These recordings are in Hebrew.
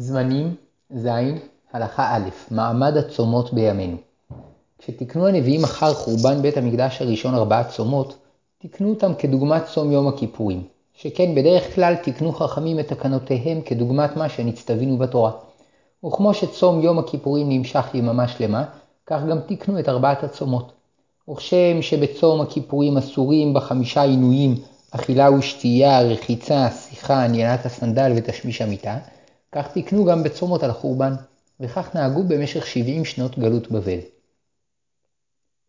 זמנים ז. הלכה א' מעמד הצומות בימינו כשתיקנו הנביאים אחר חורבן בית המקדש הראשון ארבעת צומות, תיקנו אותם כדוגמת צום יום הכיפורים, שכן בדרך כלל תיקנו חכמים את תקנותיהם כדוגמת מה שנצטווינו בתורה. וכמו שצום יום הכיפורים נמשך יממה שלמה, כך גם תיקנו את ארבעת הצומות. וכשם שבצום הכיפורים אסורים בחמישה עינויים אכילה ושתייה, רחיצה, שיחה, נעילת הסנדל ותשמיש המיטה, כך תיקנו גם בצומות על החורבן, וכך נהגו במשך שבעים שנות גלות בבל.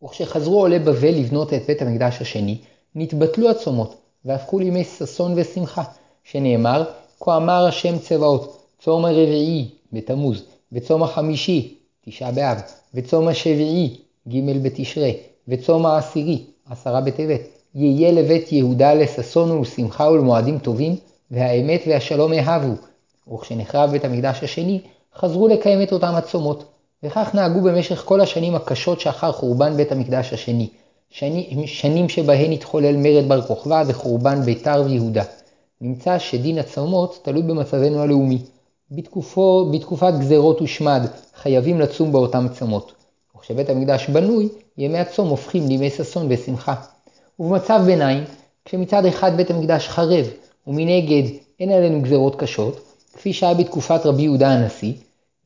וכשחזרו עולי בבל לבנות את בית המקדש השני, נתבטלו הצומות, והפכו לימי ששון ושמחה, שנאמר, כה אמר השם צבאות, צום הרביעי בתמוז, וצום החמישי, תשעה באב, וצום השביעי, ג' בתשרי, וצום העשירי, עשרה בטבת, יהיה לבית יהודה לששון ולשמחה ולמועדים טובים, והאמת והשלום אהבו. וכשנחרב בית המקדש השני, חזרו לקיים את אותם הצומות, וכך נהגו במשך כל השנים הקשות שאחר חורבן בית המקדש השני, שני, שנים שבהן התחולל מרד בר כוכבא וחורבן ביתר ויהודה. נמצא שדין הצומות תלוי במצבנו הלאומי. בתקופו, בתקופת גזרות ושמד חייבים לצום באותם צומות. וכשבית המקדש בנוי, ימי הצום הופכים לימי ששון ושמחה. ובמצב ביניים, כשמצד אחד בית המקדש חרב, ומנגד אין עלינו גזרות קשות, כפי שהיה בתקופת רבי יהודה הנשיא,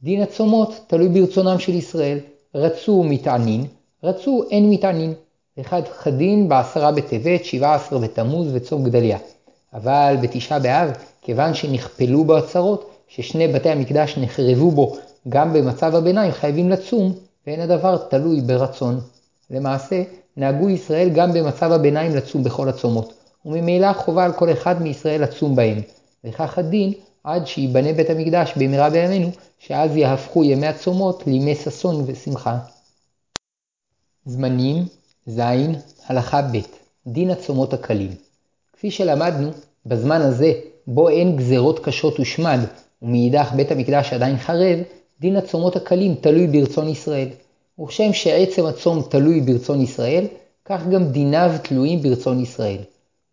דין הצומות תלוי ברצונם של ישראל. רצו מתענין, רצו אין מתענין. אחד חדין בעשרה בטבת, שבעה עשר בתמוז וצום גדליה. אבל בתשעה באב, כיוון שנכפלו בו הצרות, ששני בתי המקדש נחרבו בו גם במצב הביניים, חייבים לצום, ואין הדבר תלוי ברצון. למעשה, נהגו ישראל גם במצב הביניים לצום בכל הצומות, וממילא חובה על כל אחד מישראל לצום בהם. וכך הדין עד שיבנה בית המקדש במהרה בימינו, שאז יהפכו ימי הצומות לימי ששון ושמחה. זמנים ז. הלכה ב' דין הצומות הקלים כפי שלמדנו, בזמן הזה, בו אין גזרות קשות ושמד, ומאידך בית המקדש עדיין חרב, דין הצומות הקלים תלוי ברצון ישראל. וכשם שעצם הצום תלוי ברצון ישראל, כך גם דיניו תלויים ברצון ישראל.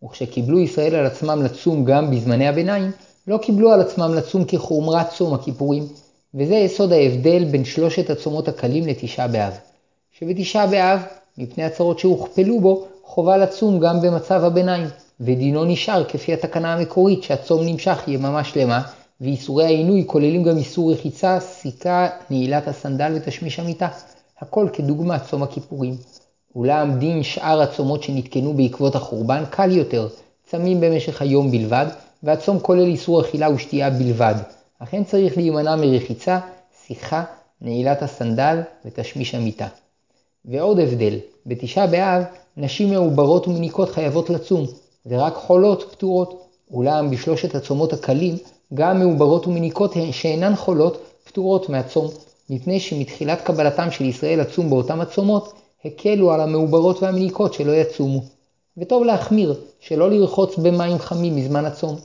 וכשקיבלו ישראל על עצמם לצום גם בזמני הביניים, לא קיבלו על עצמם לצום כחומרת צום הכיפורים, וזה יסוד ההבדל בין שלושת הצומות הקלים לתשעה באב. שבתשעה באב, מפני הצרות שהוכפלו בו, חובה לצום גם במצב הביניים, ודינו נשאר כפי התקנה המקורית שהצום נמשך יממה שלמה, ואיסורי העינוי כוללים גם איסור רחיצה, סיכה, נעילת הסנדל ותשמיש המיטה, הכל כדוגמת צום הכיפורים. אולם דין שאר הצומות שנתקנו בעקבות החורבן קל יותר, צמים במשך היום בלבד, והצום כולל איסור אכילה ושתייה בלבד, אכן צריך להימנע מרחיצה, שיחה, נעילת הסנדל ותשמיש המיטה. ועוד הבדל, בתשעה באב, נשים מעוברות ומניקות חייבות לצום, ורק חולות פטורות. אולם בשלושת הצומות הקלים, גם מעוברות ומניקות שאינן חולות פטורות מהצום, מפני שמתחילת קבלתם של ישראל לצום באותם הצומות, הקלו על המעוברות והמניקות שלא יצומו. וטוב להחמיר, שלא לרחוץ במים חמים מזמן הצום.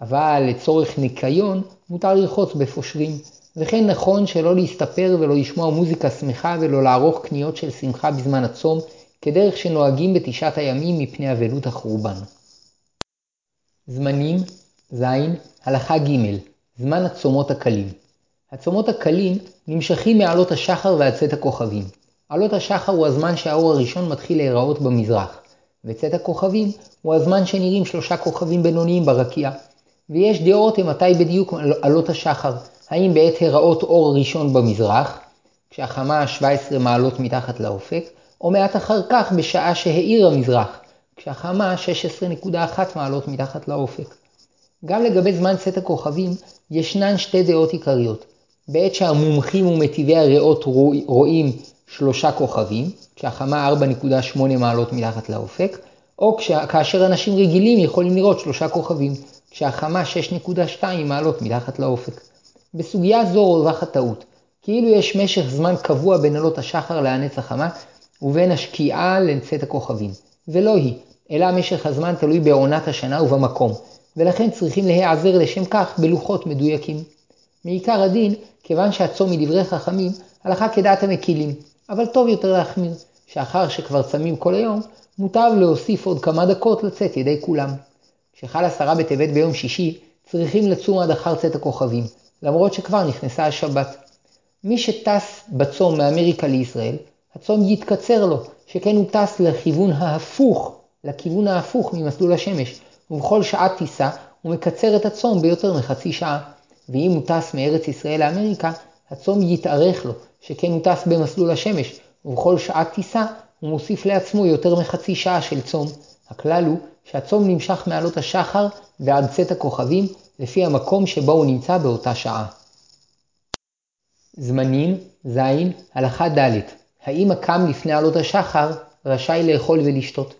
אבל לצורך ניקיון מותר לרחוץ בפושרים, וכן נכון שלא להסתפר ולא לשמוע מוזיקה שמחה ולא לערוך קניות של שמחה בזמן הצום, כדרך שנוהגים בתשעת הימים מפני אבלות החורבן. זמנים ז. הלכה ג' זמן הצומות הקלים הצומות הקלים נמשכים מעלות השחר ועד צאת הכוכבים. עלות השחר הוא הזמן שהאור הראשון מתחיל להיראות במזרח, וצאת הכוכבים הוא הזמן שנראים שלושה כוכבים בינוניים ברקיע. ויש דעות מתי בדיוק עלות השחר, האם בעת הראות אור ראשון במזרח, כשהחמה 17 מעלות מתחת לאופק, או מעט אחר כך בשעה שהאיר המזרח, כשהחמה 16.1 מעלות מתחת לאופק. גם לגבי זמן צאת הכוכבים, ישנן שתי דעות עיקריות. בעת שהמומחים ומטיבי הריאות רואים שלושה כוכבים, כשהחמה 4.8 מעלות מתחת לאופק, או כאשר אנשים רגילים יכולים לראות שלושה כוכבים, כשהחמה 6.2 מעלות מתחת לאופק. בסוגיה זו רווחת טעות, כאילו יש משך זמן קבוע בין עלות השחר להנץ החמה ובין השקיעה לצאת הכוכבים, ולא היא, אלא משך הזמן תלוי בעונת השנה ובמקום, ולכן צריכים להיעזר לשם כך בלוחות מדויקים. מעיקר הדין, כיוון שהצום מדברי חכמים, הלכה כדעת המקילים, אבל טוב יותר להחמיר, שאחר שכבר צמים כל היום, מוטב להוסיף עוד כמה דקות לצאת ידי כולם. כשחל עשרה בטבת ביום שישי, צריכים לצום עד אחר צאת הכוכבים, למרות שכבר נכנסה השבת. מי שטס בצום מאמריקה לישראל, הצום יתקצר לו, שכן הוא טס לכיוון ההפוך, לכיוון ההפוך ממסלול השמש, ובכל שעת טיסה הוא מקצר את הצום ביותר מחצי שעה. ואם הוא טס מארץ ישראל לאמריקה, הצום יתארך לו, שכן הוא טס במסלול השמש, ובכל שעת טיסה הוא מוסיף לעצמו יותר מחצי שעה של צום. הכלל הוא שהצום נמשך מעלות השחר ועד צאת הכוכבים, לפי המקום שבו הוא נמצא באותה שעה. זמנים ז. הלכה ד' האם הקם לפני עלות השחר רשאי לאכול ולשתות?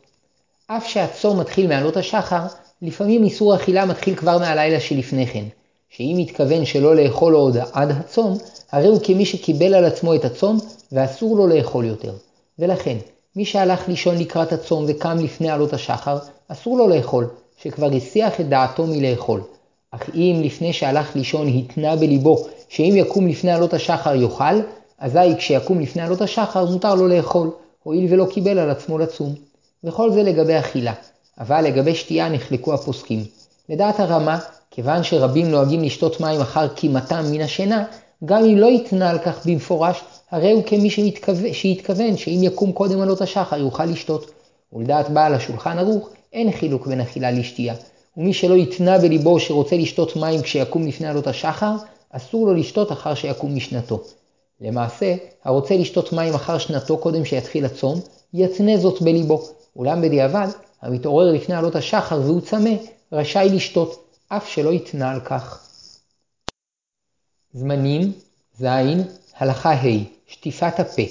אף שהצום מתחיל מעלות השחר, לפעמים איסור אכילה מתחיל כבר מהלילה שלפני כן, שאם מתכוון שלא לאכול עוד עד הצום, הרי הוא כמי שקיבל על עצמו את הצום ואסור לו לאכול יותר. ולכן, מי שהלך לישון לקראת הצום וקם לפני עלות השחר, אסור לו לאכול, שכבר הסיח את דעתו מלאכול. אך אם לפני שהלך לישון התנה בליבו שאם יקום לפני עלות השחר יאכל, אזי כשיקום לפני עלות השחר מותר לו לאכול, הואיל ולא קיבל על עצמו לצום. וכל זה לגבי אכילה, אבל לגבי שתייה נחלקו הפוסקים. לדעת הרמה, כיוון שרבים נוהגים לשתות מים אחר קימתם מן השינה, גם אם לא יתנה על כך במפורש, הרי הוא כמי שהתכוון שאם יקום קודם עלות השחר יוכל לשתות. ולדעת בעל השולחן ערוך, אין חילוק בין אכילה לשתייה. ומי שלא יתנה בליבו שרוצה לשתות מים כשיקום לפני עלות השחר, אסור לו לשתות אחר שיקום משנתו. למעשה, הרוצה לשתות מים אחר שנתו קודם שיתחיל הצום, יתנה זאת בליבו. אולם בדיעבד, המתעורר לפני עלות השחר והוא צמא, רשאי לשתות, אף שלא יתנה על כך. זמנים ז. הלכה ה' שטיפת הפה.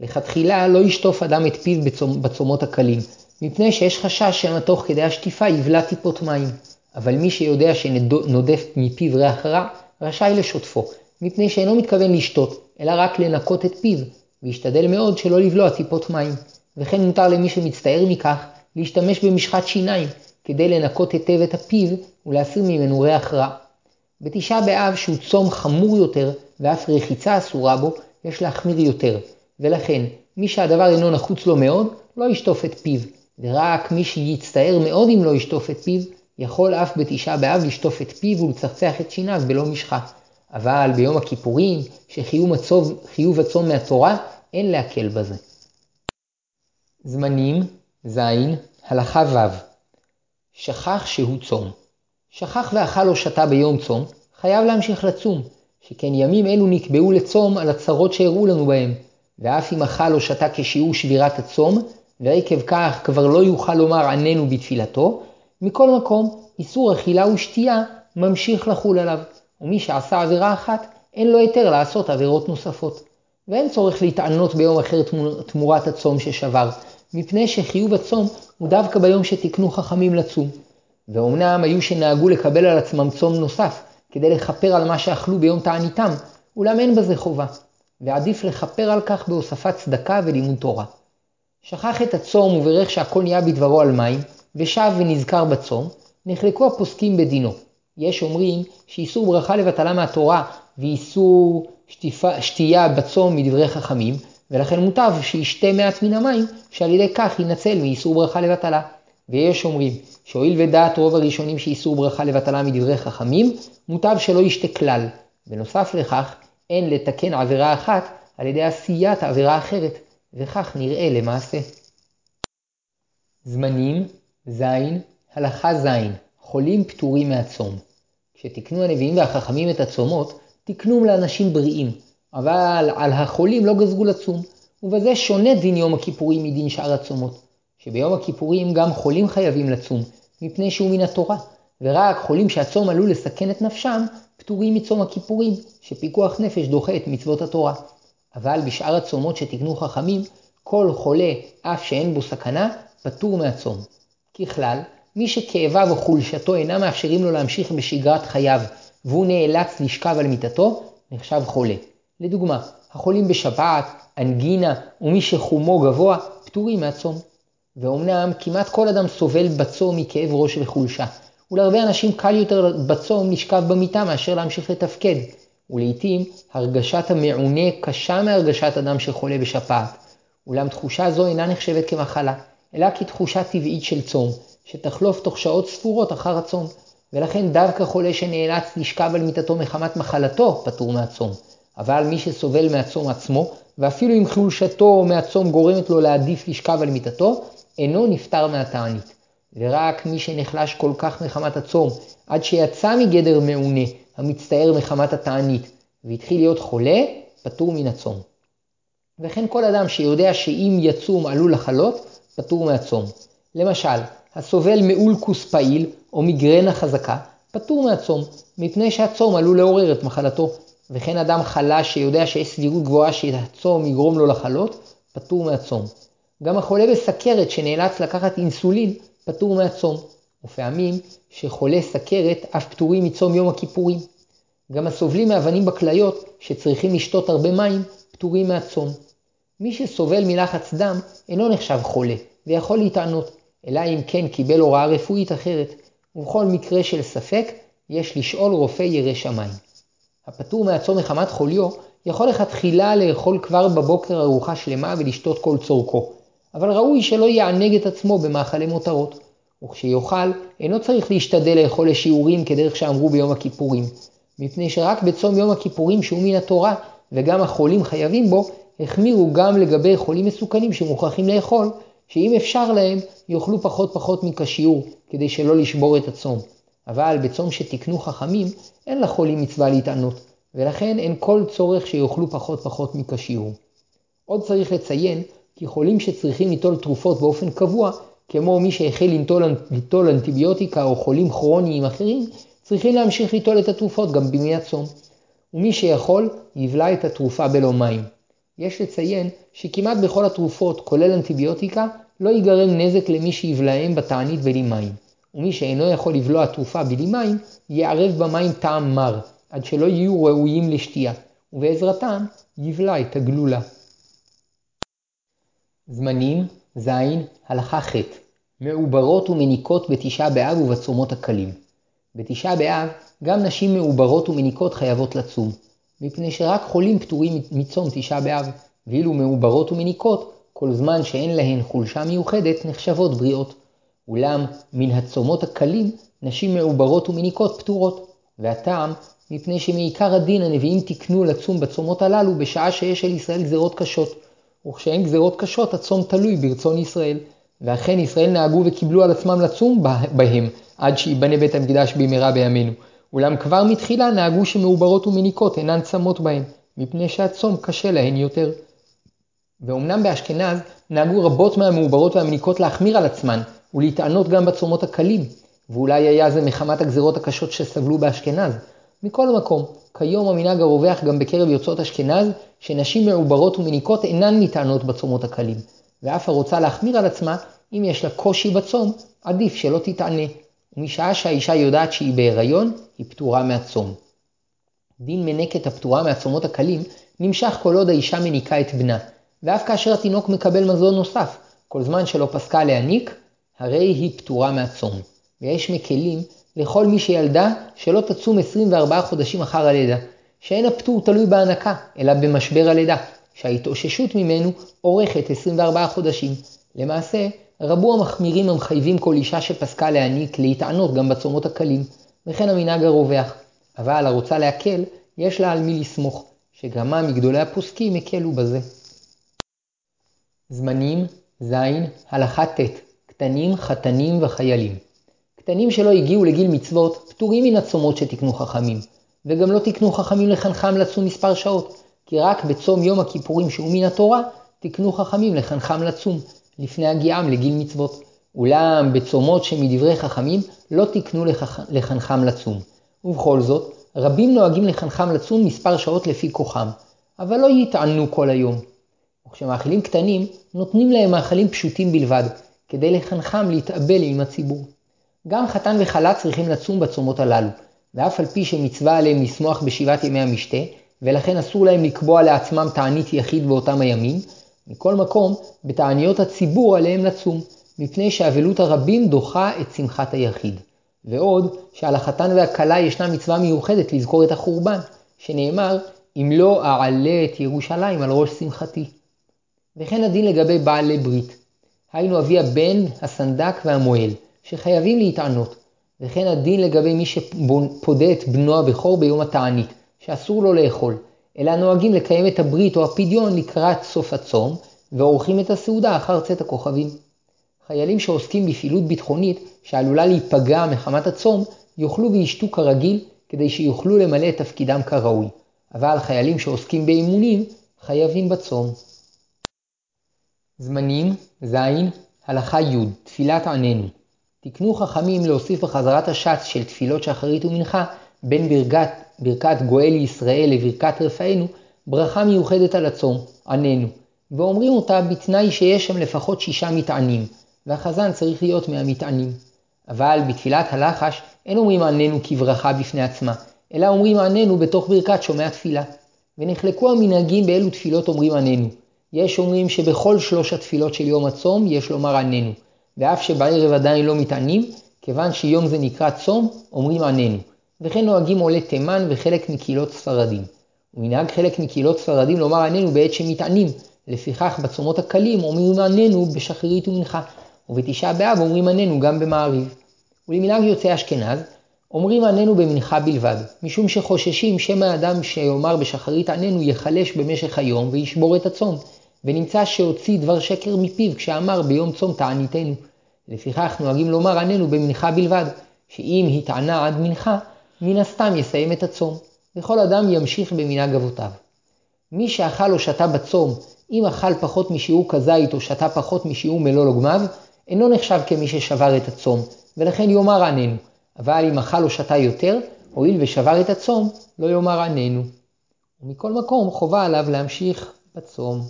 לכתחילה לא ישטוף אדם את פיו בצומ, בצומות הקלים, מפני שיש חשש שמא תוך כדי השטיפה יבלע טיפות מים. אבל מי שיודע שנודף מפיו ריח רע, רשאי לשוטפו, מפני שאינו מתכוון לשתות, אלא רק לנקות את פיו, וישתדל מאוד שלא לבלוע טיפות מים. וכן מותר למי שמצטער מכך, להשתמש במשחת שיניים, כדי לנקות היטב את הפיו ולהסיר ממנו ריח רע. בתשעה באב שהוא צום חמור יותר, ואף רחיצה אסורה בו, יש להחמיר יותר, ולכן מי שהדבר אינו נחוץ לו מאוד, לא ישטוף את פיו, ורק מי שיצטער מאוד אם לא ישטוף את פיו, יכול אף בתשעה באב לשטוף את פיו ולצחצח את שיניו בלא משחה. אבל ביום הכיפורים, שחיוב הצום מהתורה, אין להקל בזה. זמנים ז. הלכה ו' שכח שהוא צום. שכח ואכל או שתה ביום צום, חייב להמשיך לצום, שכן ימים אלו נקבעו לצום על הצרות שהראו לנו בהם, ואף אם אכל או שתה כשיעור שבירת הצום, ועקב כך כבר לא יוכל לומר עננו בתפילתו, מכל מקום, איסור אכילה ושתייה ממשיך לחול עליו, ומי שעשה עבירה אחת, אין לו היתר לעשות עבירות נוספות. ואין צורך להתענות ביום אחר תמורת הצום ששבר, מפני שחיוב הצום הוא דווקא ביום שתיקנו חכמים לצום. ואומנם היו שנהגו לקבל על עצמם צום נוסף, כדי לכפר על מה שאכלו ביום תעניתם, אולם אין בזה חובה, ועדיף לכפר על כך בהוספת צדקה ולימוד תורה. שכח את הצום וברך שהכל נהיה בדברו על מים, ושב ונזכר בצום, נחלקו הפוסקים בדינו. יש אומרים שאיסור ברכה לבטלה מהתורה ואיסור שטיפה, שתייה בצום מדברי חכמים, ולכן מוטב שישתה מעט מן המים, שעל ידי כך ינצל מאיסור ברכה לבטלה. ויש אומרים שהואיל ודעת רוב הראשונים שאיסור ברכה לבטלה מדברי חכמים, מוטב שלא ישתה כלל. בנוסף לכך, אין לתקן עבירה אחת על ידי עשיית עבירה אחרת, וכך נראה למעשה. זמנים ז. הלכה ז. חולים פטורים מהצום. כשתיקנו הנביאים והחכמים את הצומות, תיקנום לאנשים בריאים, אבל על החולים לא גזרו לצום, ובזה שונה דין יום הכיפורים מדין שאר הצומות, שביום הכיפורים גם חולים חייבים לצום, מפני שהוא מן התורה, ורק חולים שהצום עלול לסכן את נפשם, פטורים מצום הכיפורים, שפיקוח נפש דוחה את מצוות התורה. אבל בשאר הצומות שתיקנו חכמים, כל חולה, אף שאין בו סכנה, פטור מהצום. ככלל, מי שכאביו או חולשתו אינם מאפשרים לו להמשיך בשגרת חייו, והוא נאלץ לשכב על מיטתו, נחשב חולה. לדוגמה, החולים בשפעת, אנגינה ומי שחומו גבוה, פטורים מהצום. ואומנם כמעט כל אדם סובל בצום מכאב ראש וחולשה, ולהרבה אנשים קל יותר בצום לשכב במיטה מאשר להמשיך לתפקד, ולעיתים הרגשת המעונה קשה מהרגשת אדם שחולה בשפעת. אולם תחושה זו אינה נחשבת כמחלה, אלא כתחושה טבעית של צום, שתחלוף תוך שעות ספורות אחר הצום. ולכן דווקא חולה שנאלץ לשכב על מיטתו מחמת מחלתו פטור מהצום. אבל מי שסובל מהצום עצמו, ואפילו אם חולשתו מהצום גורמת לו להעדיף לשכב על מיטתו, אינו נפטר מהתענית. ורק מי שנחלש כל כך מחמת הצום, עד שיצא מגדר מעונה, המצטער מחמת התענית, והתחיל להיות חולה, פטור מן הצום. וכן כל אדם שיודע שאם יצום עלול לחלות, פטור מהצום. למשל, הסובל מאולקוס פעיל או מיגרנה חזקה, פטור מהצום, מפני שהצום עלול לעורר את מחלתו. וכן אדם חלש שיודע שיש סבירות גבוהה שהצום יגרום לו לחלות, פטור מהצום. גם החולה בסכרת שנאלץ לקחת אינסולין, פטור מהצום. ופעמים שחולי סכרת אף פטורים מצום יום הכיפורים. גם הסובלים מאבנים בכליות שצריכים לשתות הרבה מים, פטורים מהצום. מי שסובל מלחץ דם אינו נחשב חולה, ויכול להתענות, אלא אם כן קיבל הוראה רפואית אחרת, ובכל מקרה של ספק, יש לשאול רופא ירא שמיים. הפטור מהצום מחמת חוליו, יכול לכתחילה לאכול כבר בבוקר ארוחה שלמה ולשתות כל צורכו, אבל ראוי שלא יענג את עצמו במאכלי מותרות. וכשיאכל, אינו צריך להשתדל לאכול לשיעורים כדרך שאמרו ביום הכיפורים, מפני שרק בצום יום הכיפורים שהוא מן התורה, וגם החולים חייבים בו, החמירו גם לגבי חולים מסוכנים שמוכרחים לאכול, שאם אפשר להם, יאכלו פחות פחות מכשיעור, כדי שלא לשבור את הצום. אבל בצום שתיקנו חכמים, אין לחולים מצווה להתענות, ולכן אין כל צורך שיאכלו פחות פחות מכשיעור. עוד צריך לציין, כי חולים שצריכים ליטול תרופות באופן קבוע, כמו מי שהחל ליטול אנטיביוטיקה או חולים כרוניים אחרים, צריכים להמשיך ליטול את התרופות גם בימי הצום. ומי שיכול, יבלע את התרופה בלא מים. יש לציין שכמעט בכל התרופות, כולל אנטיביוטיקה, לא ייגרם נזק למי שיבלעם בתענית בלי מים. ומי שאינו יכול לבלוע תרופה בלי מים, יערב במים טעם מר, עד שלא יהיו ראויים לשתייה, ובעזרתם יבלע את הגלולה. זמנים, ז. הלכה ח' מעוברות ומניקות בתשעה באב ובצומות הקלים. בתשעה באב גם נשים מעוברות ומניקות חייבות לצום, מפני שרק חולים פטורים מצום תשעה באב, ואילו מעוברות ומניקות, כל זמן שאין להן חולשה מיוחדת, נחשבות בריאות. אולם מן הצומות הקלים, נשים מעוברות ומניקות פטורות. והטעם, מפני שמעיקר הדין הנביאים תיקנו לצום בצומות הללו בשעה שיש על ישראל גזרות קשות. וכשאין גזרות קשות, הצום תלוי ברצון ישראל. ואכן ישראל נהגו וקיבלו על עצמם לצום בהם, עד שיבנה בית המקדש במהרה בימינו. אולם כבר מתחילה נהגו שמעוברות ומניקות אינן צמות בהם, מפני שהצום קשה להן יותר. ואומנם באשכנז נהגו רבות מהמעוברות והמניקות להחמיר על עצמן, ולהתענות גם בצומות הקלים, ואולי היה זה מחמת הגזרות הקשות שסבלו באשכנז. מכל מקום, כיום המנהג הרווח גם בקרב יוצאות אשכנז, שנשים מעוברות ומניקות אינן מתענות בצומות הקלים, ואף הרוצה להחמיר על עצמה, אם יש לה קושי בצום, עדיף שלא תתענה, ומשעה שהאישה יודעת שהיא בהיריון, היא פטורה מהצום. דין מנקת הפטורה מהצומות הקלים נמשך כל עוד האישה מניקה את בנה, ואף כאשר התינוק מקבל מזון נוסף, כל זמן שלא פסקה להניק, הרי היא פטורה מהצום. ויש מקלים לכל מי שילדה שלא תצום 24 חודשים אחר הלידה, שאין הפטור תלוי בהנקה, אלא במשבר הלידה, שההתאוששות ממנו אורכת 24 חודשים. למעשה, רבו המחמירים המחייבים כל אישה שפסקה להעניק להתענות גם בצומות הקלים, וכן המנהג הרווח. אבל הרוצה להקל, יש לה על מי לסמוך, שגמה מגדולי הפוסקים הקלו בזה. זמנים, ז. הלכה ט' קטנים, חתנים וחיילים. קטנים שלא הגיעו לגיל מצוות, פטורים מן הצומות שתקנו חכמים, וגם לא תקנו חכמים לחנכם לצום מספר שעות, כי רק בצום יום הכיפורים שהוא מן התורה, תקנו חכמים לחנכם לצום, לפני הגיעם לגיל מצוות. אולם בצומות שמדברי חכמים לא תקנו לחכ... לחנכם לצום. ובכל זאת, רבים נוהגים לחנכם לצום מספר שעות לפי כוחם, אבל לא יטענו כל היום. וכשמאכילים קטנים, נותנים להם מאכלים פשוטים בלבד, כדי לחנכם להתאבל עם הציבור. גם חתן וכלה צריכים לצום בצומות הללו, ואף על פי שמצווה עליהם לשמוח בשבעת ימי המשתה, ולכן אסור להם לקבוע לעצמם תענית יחיד באותם הימים, מכל מקום, בתעניות הציבור עליהם לצום, מפני שאבלות הרבים דוחה את שמחת היחיד. ועוד, שעל החתן והכלה ישנה מצווה מיוחדת לזכור את החורבן, שנאמר, אם לא אעלה את ירושלים על ראש שמחתי. וכן הדין לגבי בעלי ברית. היינו אבי הבן, הסנדק והמוהל, שחייבים להתענות, וכן הדין לגבי מי שפודה את בנו הבכור ביום התענית, שאסור לו לאכול, אלא נוהגים לקיים את הברית או הפדיון לקראת סוף הצום, ועורכים את הסעודה אחר צאת הכוכבים. חיילים שעוסקים בפעילות ביטחונית שעלולה להיפגע מחמת הצום, יאכלו וישתו כרגיל כדי שיוכלו למלא את תפקידם כראוי. אבל חיילים שעוסקים באימונים חייבים בצום. זמנים ז. הלכה י' תפילת עננו תקנו חכמים להוסיף בחזרת הש"ץ של תפילות שחרית ומנחה בין ברכת, ברכת גואל ישראל לברכת רפאנו ברכה מיוחדת על הצום, עננו, ואומרים אותה בתנאי שיש שם לפחות שישה מטענים, והחזן צריך להיות מהמטענים. אבל בתפילת הלחש אין אומרים עננו כברכה בפני עצמה, אלא אומרים עננו בתוך ברכת שומע תפילה. ונחלקו המנהגים באילו תפילות אומרים עננו. יש אומרים שבכל שלוש התפילות של יום הצום יש לומר עננו, ואף שבערב עדיין לא מתענים, כיוון שיום זה נקרא צום, אומרים עננו. וכן נוהגים עולי תימן וחלק מקהילות ספרדים. ומנהג חלק מקהילות ספרדים לומר עננו בעת שמתענים, לפיכך בצומות הקלים אומרים עננו בשחרית ומנחה, ובתשעה באב אומרים עננו גם במעריב. ולמנהג יוצאי אשכנז, אומרים עננו במנחה בלבד, משום שחוששים שמא האדם שיאמר בשחרית עננו יחלש במשך היום וישבור את הצום, ונמצא שהוציא דבר שקר מפיו כשאמר ביום צום תעניתנו. לפיכך נוהגים לומר עננו במנחה בלבד, שאם התענה עד מנחה, מן הסתם יסיים את הצום, וכל אדם ימשיך במנהג אבותיו. מי שאכל או שתה בצום, אם אכל פחות משיעור כזית או שתה פחות משיעור מלוא לוגמיו, אינו נחשב כמי ששבר את הצום, ולכן יאמר עננו. אבל אם אכל או שתה יותר, הואיל ושבר את הצום, לא יאמר עננו. ומכל מקום חובה עליו להמשיך בצום.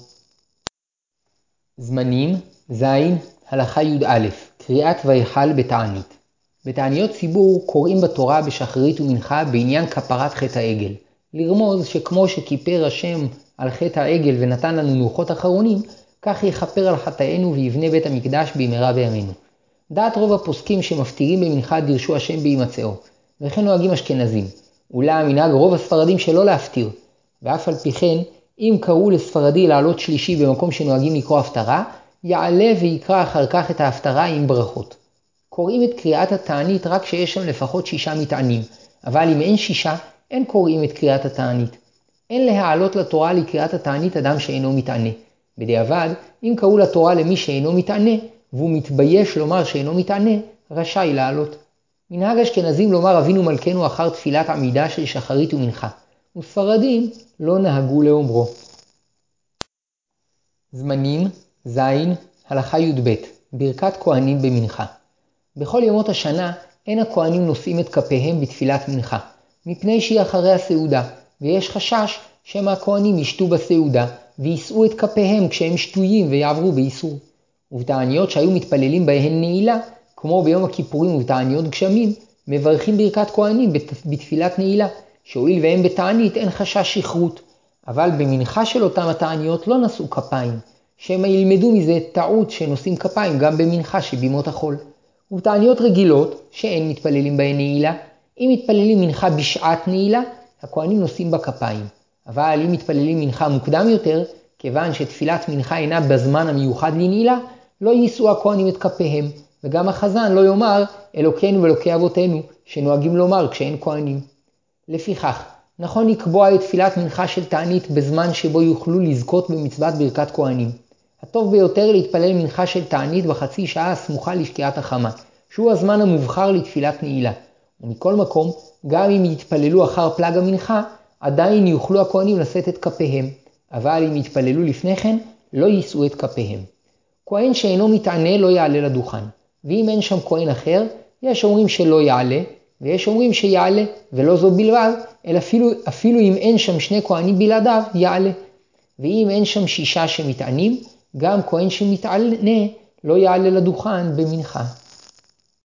זמנים ז. הלכה י"א קריאת ויכל בתענית בתעניות ציבור קוראים בתורה בשחרית ומנחה בעניין כפרת חטא העגל. לרמוז שכמו שכיפר השם על חטא העגל ונתן לנו לוחות אחרונים, כך יכפר על חטאינו ויבנה בית המקדש במהרה בימינו. דעת רוב הפוסקים שמפטירים במנחה דירשו השם בהימצאו, וכן נוהגים אשכנזים. אולם מנהג רוב הספרדים שלא להפטיר, ואף על פי כן, אם קראו לספרדי לעלות שלישי במקום שנוהגים לקרוא הפטרה, יעלה ויקרא אחר כך את ההפטרה עם ברכות. קוראים את קריאת התענית רק כשיש שם לפחות שישה מטענים, אבל אם אין שישה, אין קוראים את קריאת התענית. אין להעלות לתורה לקריאת התענית אדם שאינו מתענה. בדיעבד, אם קראו לתורה למי שאינו מתענה, והוא מתבייש לומר שאינו מתענה, רשאי לעלות. מנהג אשכנזים לומר אבינו מלכנו אחר תפילת עמידה של שחרית ומנחה, וספרדים לא נהגו לאומרו. זמנים ז. הלכה י"ב ברכת כהנים במנחה בכל ימות השנה אין הכהנים נושאים את כפיהם בתפילת מנחה, מפני שהיא אחרי הסעודה, ויש חשש שמא הכהנים ישתו בסעודה, ויישאו את כפיהם כשהם שטויים ויעברו באיסור. ובתעניות שהיו מתפללים בהן נעילה, כמו ביום הכיפורים ובתעניות גשמים, מברכים ברכת כהנים בתפילת נעילה, שהואיל והם בתענית אין חשש שכרות. אבל במנחה של אותם התעניות לא נשאו כפיים, שמא ילמדו מזה טעות שנושאים כפיים גם במנחה שבימות החול. ובתעניות רגילות, שאין מתפללים בהן נעילה, אם מתפללים מנחה בשעת נעילה, הכהנים נושאים בה כפיים. אבל אם מתפללים מנחה מוקדם יותר, כיוון שתפילת מנחה אינה בזמן המיוחד לנעילה, לא יישאו הכהנים את כפיהם, וגם החזן לא יאמר אלוקינו ואלוקי אבותינו, שנוהגים לומר כשאין כהנים. לפיכך, נכון לקבוע את תפילת מנחה של תענית בזמן שבו יוכלו לזכות במצוות ברכת כהנים. הטוב ביותר להתפלל מנחה של תענית בחצי שעה הסמוכה לשקיעת החמה, שהוא הזמן המובחר לתפילת נעילה. ומכל מקום, גם אם יתפללו אחר פלג המנחה, עדיין יוכלו הכהנים לשאת את כפיהם, אבל אם יתפללו לפני כן, לא יישאו את כפיהם. כהן שאינו מתענה לא יעלה לדוכן, ואם אין שם כהן אחר, יש אומרים שלא יעלה, ויש אומרים שיעלה, ולא זו בלבד, אלא אפילו, אפילו אם אין שם שני כהנים בלעדיו, יעלה. ואם אין שם שישה שמתענים, גם כהן שמתענה לא יעלה לדוכן במנחה.